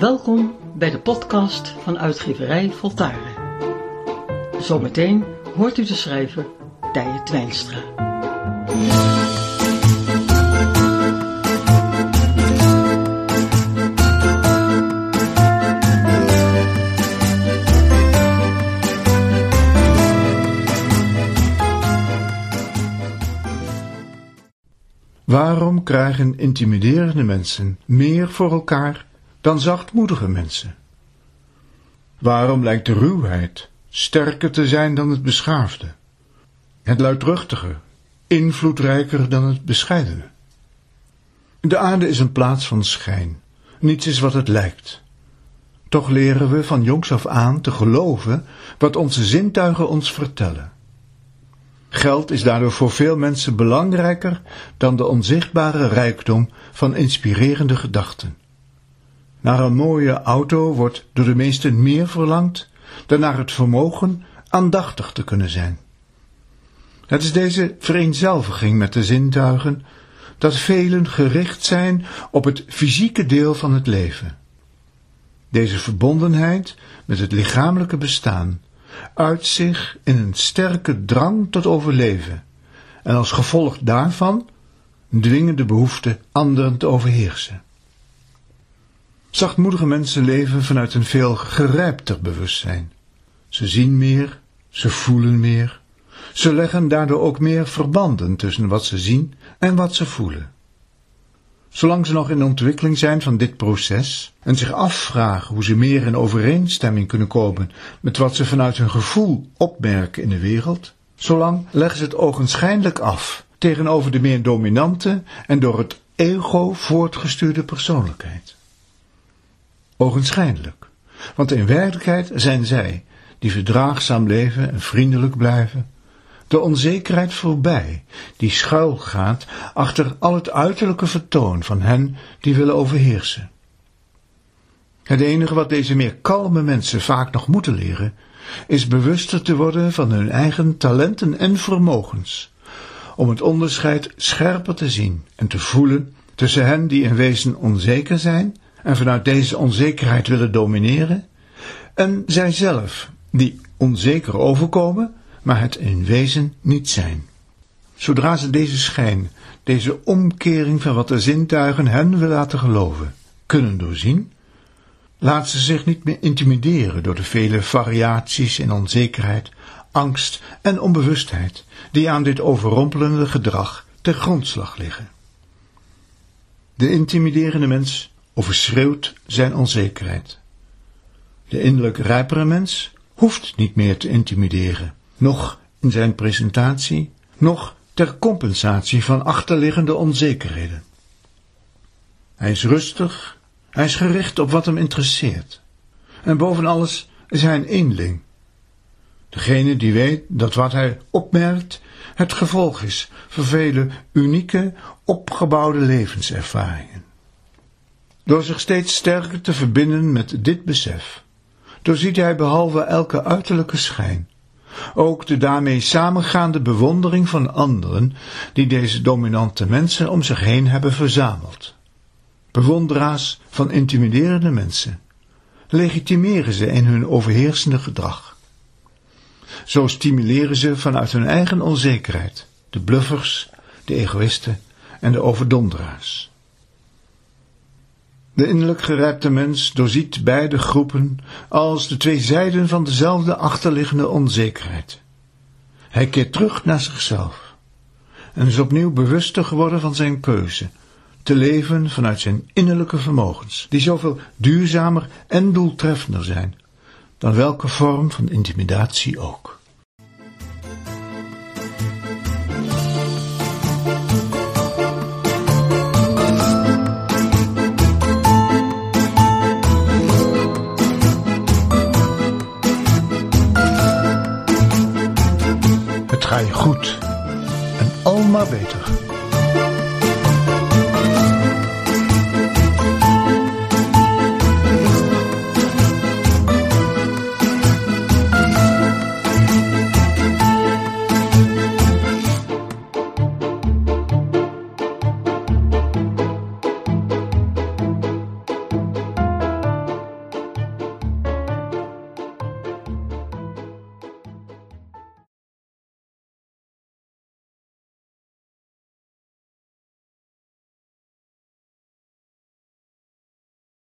Welkom bij de podcast van uitgeverij Voltaren. Zometeen hoort u de schrijver Tije Twijnstra. Waarom krijgen intimiderende mensen meer voor elkaar dan zachtmoedige mensen? Waarom lijkt de ruwheid sterker te zijn dan het beschaafde? Het luidruchtige invloedrijker dan het bescheidene? De aarde is een plaats van schijn. Niets is wat het lijkt. Toch leren we van jongs af aan te geloven wat onze zintuigen ons vertellen. Geld is daardoor voor veel mensen belangrijker dan de onzichtbare rijkdom van inspirerende gedachten. Naar een mooie auto wordt door de meesten meer verlangd dan naar het vermogen aandachtig te kunnen zijn. Het is deze vereenzelviging met de zintuigen dat velen gericht zijn op het fysieke deel van het leven. Deze verbondenheid met het lichamelijke bestaan uit zich in een sterke drang tot overleven en als gevolg daarvan dwingen de behoefte anderen te overheersen. Zachtmoedige mensen leven vanuit een veel gerijpter bewustzijn. Ze zien meer, ze voelen meer, ze leggen daardoor ook meer verbanden tussen wat ze zien en wat ze voelen. Zolang ze nog in de ontwikkeling zijn van dit proces en zich afvragen hoe ze meer in overeenstemming kunnen komen met wat ze vanuit hun gevoel opmerken in de wereld, zolang leggen ze het ogenschijnlijk af tegenover de meer dominante en door het ego voortgestuurde persoonlijkheid. Ogenschijnlijk, want in werkelijkheid zijn zij, die verdraagzaam leven en vriendelijk blijven, de onzekerheid voorbij, die schuilgaat achter al het uiterlijke vertoon van hen die willen overheersen. Het enige wat deze meer kalme mensen vaak nog moeten leren, is bewuster te worden van hun eigen talenten en vermogens, om het onderscheid scherper te zien en te voelen tussen hen die in wezen onzeker zijn en vanuit deze onzekerheid willen domineren, en zijzelf die onzeker overkomen, maar het in wezen niet zijn. Zodra ze deze schijn, deze omkering van wat de zintuigen hen willen laten geloven, kunnen doorzien, laten ze zich niet meer intimideren door de vele variaties in onzekerheid, angst en onbewustheid die aan dit overrompelende gedrag ten grondslag liggen. De intimiderende mens overschreeuwt zijn onzekerheid. De innerlijk rijpere mens hoeft niet meer te intimideren noch in zijn presentatie, noch ter compensatie van achterliggende onzekerheden. Hij is rustig, hij is gericht op wat hem interesseert. En boven alles is hij een eenling. Degene die weet dat wat hij opmerkt het gevolg is van vele unieke, opgebouwde levenservaringen. Door zich steeds sterker te verbinden met dit besef, doorziet hij behalve elke uiterlijke schijn ook de daarmee samengaande bewondering van anderen die deze dominante mensen om zich heen hebben verzameld. Bewonderaars van intimiderende mensen legitimeren ze in hun overheersende gedrag. Zo stimuleren ze vanuit hun eigen onzekerheid de bluffers, de egoïsten en de overdonderaars. De innerlijk gerijpte mens doorziet beide groepen als de twee zijden van dezelfde achterliggende onzekerheid. Hij keert terug naar zichzelf en is opnieuw bewuster geworden van zijn keuze, te leven vanuit zijn innerlijke vermogens, die zoveel duurzamer en doeltreffender zijn dan welke vorm van intimidatie ook. Ga je goed en al maar beter.